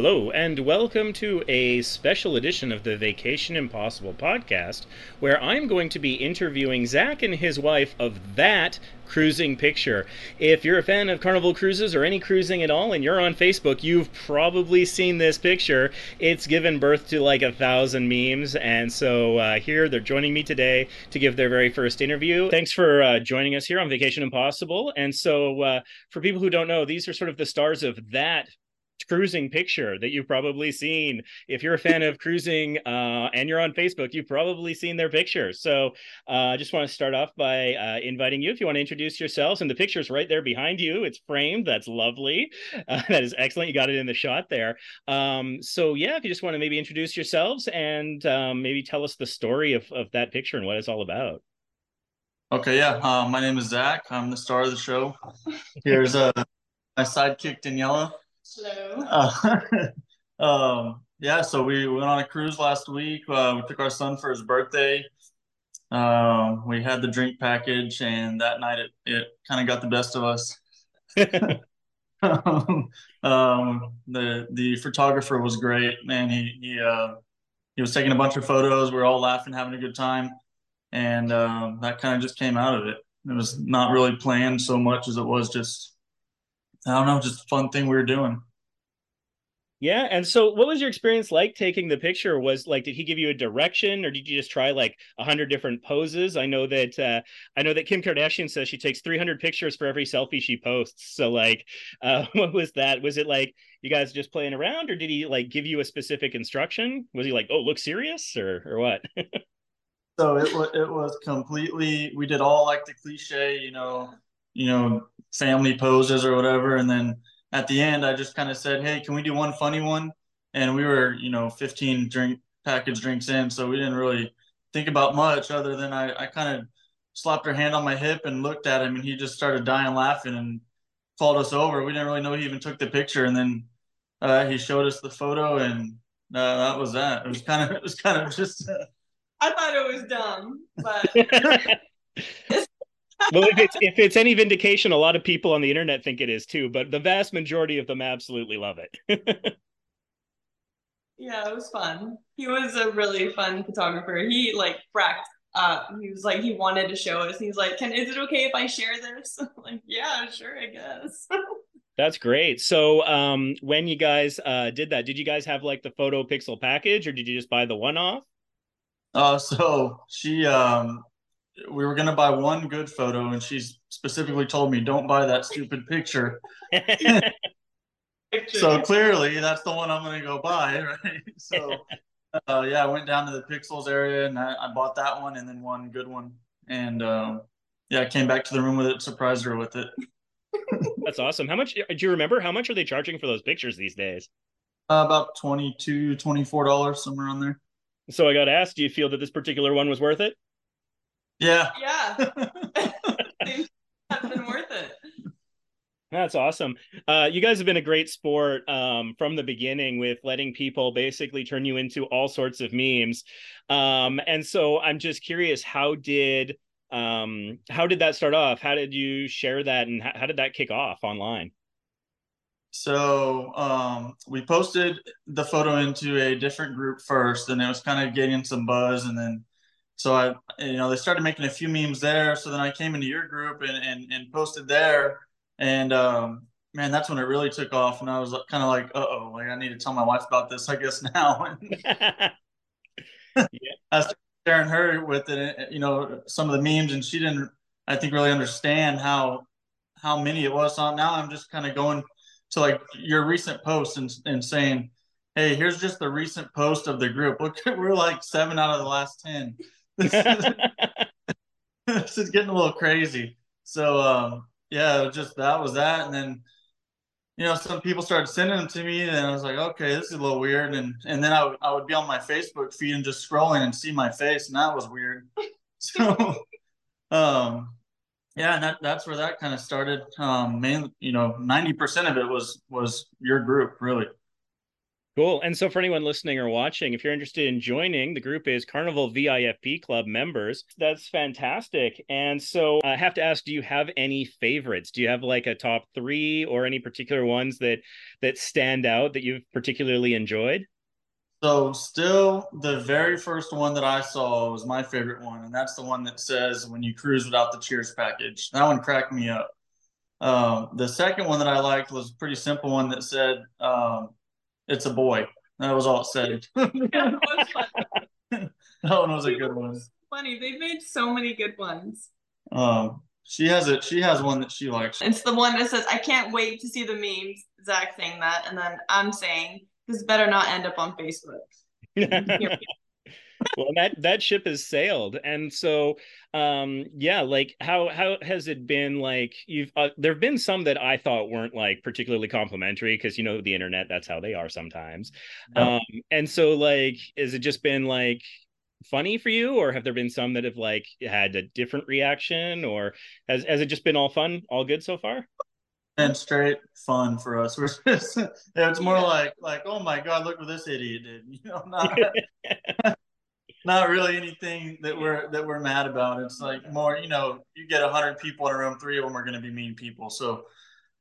Hello, and welcome to a special edition of the Vacation Impossible podcast, where I'm going to be interviewing Zach and his wife of that cruising picture. If you're a fan of Carnival Cruises or any cruising at all, and you're on Facebook, you've probably seen this picture. It's given birth to like a thousand memes, and so uh, here they're joining me today to give their very first interview. Thanks for uh, joining us here on Vacation Impossible. And so, uh, for people who don't know, these are sort of the stars of that cruising picture that you've probably seen. If you're a fan of cruising uh, and you're on Facebook, you've probably seen their picture. So uh, I uh, just want to start off by uh, inviting you if you want to introduce yourselves. And the picture's right there behind you. It's framed. That's lovely. Uh, that is excellent. You got it in the shot there. Um, so yeah, if you just want to maybe introduce yourselves and um, maybe tell us the story of, of that picture and what it's all about. Okay, yeah. Uh, my name is Zach. I'm the star of the show. Here's uh, my sidekick Daniela. Hello. Uh, um, yeah, so we went on a cruise last week. Uh, we took our son for his birthday. Um, we had the drink package, and that night it, it kind of got the best of us. um, the the photographer was great, man. He he uh, he was taking a bunch of photos. We are all laughing, having a good time, and um, that kind of just came out of it. It was not really planned so much as it was just I don't know, just a fun thing we were doing. Yeah, and so what was your experience like taking the picture? Was like, did he give you a direction, or did you just try like a hundred different poses? I know that uh, I know that Kim Kardashian says she takes three hundred pictures for every selfie she posts. So like, uh, what was that? Was it like you guys just playing around, or did he like give you a specific instruction? Was he like, oh, look serious, or or what? so it was it was completely. We did all like the cliche, you know, you know, family poses or whatever. And then at the end, I just kind of said, Hey, can we do one funny one? And we were, you know, 15 drink package drinks in. So we didn't really think about much other than I, I kind of slapped her hand on my hip and looked at him and he just started dying laughing and called us over. We didn't really know he even took the picture. And then uh, he showed us the photo and uh, that was that. It was kind of, it was kind of just. Uh, I thought it was dumb, but well, if it's if it's any vindication, a lot of people on the internet think it is too, but the vast majority of them absolutely love it. yeah, it was fun. He was a really fun photographer. He like fracked uh he was like he wanted to show us. He's like, Can is it okay if I share this? like, yeah, sure, I guess. That's great. So um when you guys uh did that, did you guys have like the photo pixel package or did you just buy the one off? Uh so she um we were gonna buy one good photo, and she specifically told me, "Don't buy that stupid picture." so clearly, that's the one I'm gonna go buy, right? So, uh, yeah, I went down to the Pixels area and I, I bought that one, and then one good one, and um, yeah, I came back to the room with it, surprised her with it. that's awesome. How much do you remember? How much are they charging for those pictures these days? Uh, about 22 $24, somewhere on there. So I got to ask, do you feel that this particular one was worth it? Yeah. Yeah. That's been worth it. That's awesome. Uh, you guys have been a great sport um, from the beginning with letting people basically turn you into all sorts of memes. Um, and so I'm just curious, how did um, how did that start off? How did you share that, and how, how did that kick off online? So um, we posted the photo into a different group first, and it was kind of getting some buzz, and then so I, you know, they started making a few memes there. So then I came into your group and and, and posted there, and um, man, that's when it really took off. And I was kind of like, uh oh, like I need to tell my wife about this, I guess now. yeah. I started sharing her with it, you know, some of the memes, and she didn't, I think, really understand how how many it was. So now I'm just kind of going to like your recent posts and and saying, hey, here's just the recent post of the group. Look, we're like seven out of the last ten this, is, getting a little crazy. So um, yeah, just that was that, and then you know some people started sending them to me, and I was like, okay, this is a little weird, and and then I would I would be on my Facebook feed and just scrolling and see my face, and that was weird. So um, yeah, and that, that's where that kind of started. Um, mainly, you know, ninety percent of it was was your group, really. Cool. And so, for anyone listening or watching, if you're interested in joining, the group is Carnival VIFP Club members. That's fantastic. And so, I have to ask: Do you have any favorites? Do you have like a top three, or any particular ones that that stand out that you've particularly enjoyed? So, still, the very first one that I saw was my favorite one, and that's the one that says "When you cruise without the Cheers package." That one cracked me up. Um, the second one that I liked was a pretty simple one that said. Um, it's a boy. That was all it said. that one was a good one. Funny, they've made so many good ones. Um, she has it. She has one that she likes. It's the one that says, "I can't wait to see the memes." Zach saying that, and then I'm saying, "This better not end up on Facebook." well that that ship has sailed and so um yeah like how how has it been like you've uh, there have been some that i thought weren't like particularly complimentary because you know the internet that's how they are sometimes um and so like has it just been like funny for you or have there been some that have like had a different reaction or has has it just been all fun all good so far and straight fun for us. We're just, it's more yeah. like like oh my god, look what this idiot did. You know, not not really anything that we're that we're mad about. It's like more, you know, you get hundred people in a room, three of them are going to be mean people, so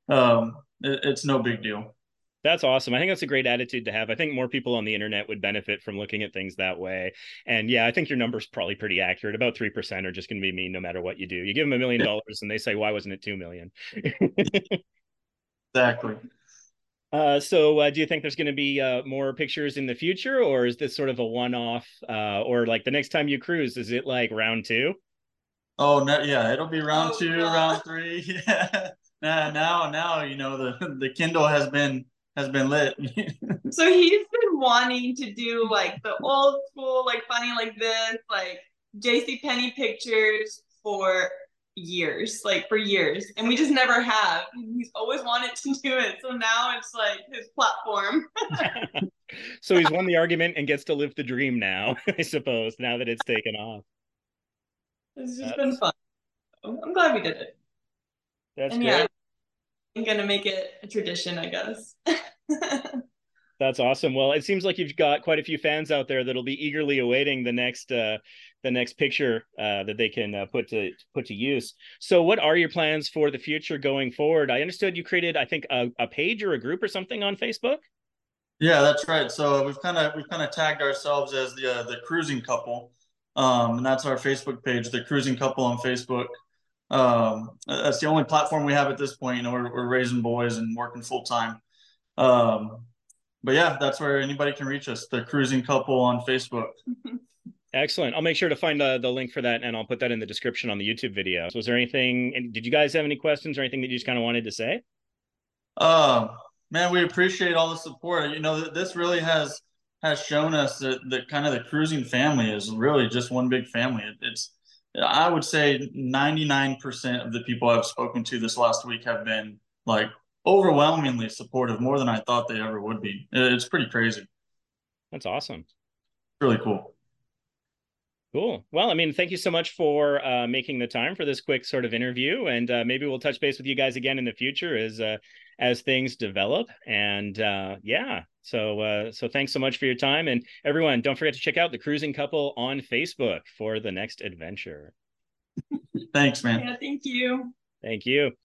um, it, it's no big deal. That's awesome. I think that's a great attitude to have. I think more people on the internet would benefit from looking at things that way. And yeah, I think your number's probably pretty accurate. About 3% are just going to be mean no matter what you do. You give them a million dollars and they say, why wasn't it 2 million? exactly. Uh, so, uh, do you think there's going to be uh, more pictures in the future, or is this sort of a one-off? Uh, or like the next time you cruise, is it like round two? Oh no, yeah, it'll be round oh, two, God. round three. Yeah, now, now you know the the Kindle has been has been lit. so he's been wanting to do like the old school, like funny like this, like JC Penney pictures for years, like for years, and we just never have. He's always wanted to do it, so now it's like his platform. so he's won the argument and gets to live the dream now, I suppose. Now that it's taken off, it's just that's... been fun. I'm glad we did it. That's and great. yeah, I'm gonna make it a tradition, I guess. That's awesome. Well, it seems like you've got quite a few fans out there that'll be eagerly awaiting the next uh, the next picture uh, that they can uh, put to put to use. So, what are your plans for the future going forward? I understood you created, I think, a, a page or a group or something on Facebook. Yeah, that's right. So we've kind of we've kind of tagged ourselves as the uh, the cruising couple, um, and that's our Facebook page, the cruising couple on Facebook. Um, that's the only platform we have at this point. You know, we're, we're raising boys and working full time. Um, but yeah, that's where anybody can reach us. The cruising couple on Facebook. Excellent. I'll make sure to find uh, the link for that and I'll put that in the description on the YouTube video. So was there anything, did you guys have any questions or anything that you just kind of wanted to say? Uh, man, we appreciate all the support. You know, this really has, has shown us that, that kind of the cruising family is really just one big family. It, it's, I would say 99% of the people I've spoken to this last week have been like overwhelmingly supportive, more than I thought they ever would be. It's pretty crazy. That's awesome. Really cool. Cool. Well, I mean, thank you so much for uh, making the time for this quick sort of interview, and uh, maybe we'll touch base with you guys again in the future as uh, as things develop. And uh, yeah, so uh, so thanks so much for your time, and everyone, don't forget to check out the Cruising Couple on Facebook for the next adventure. thanks, man. Yeah, thank you. Thank you.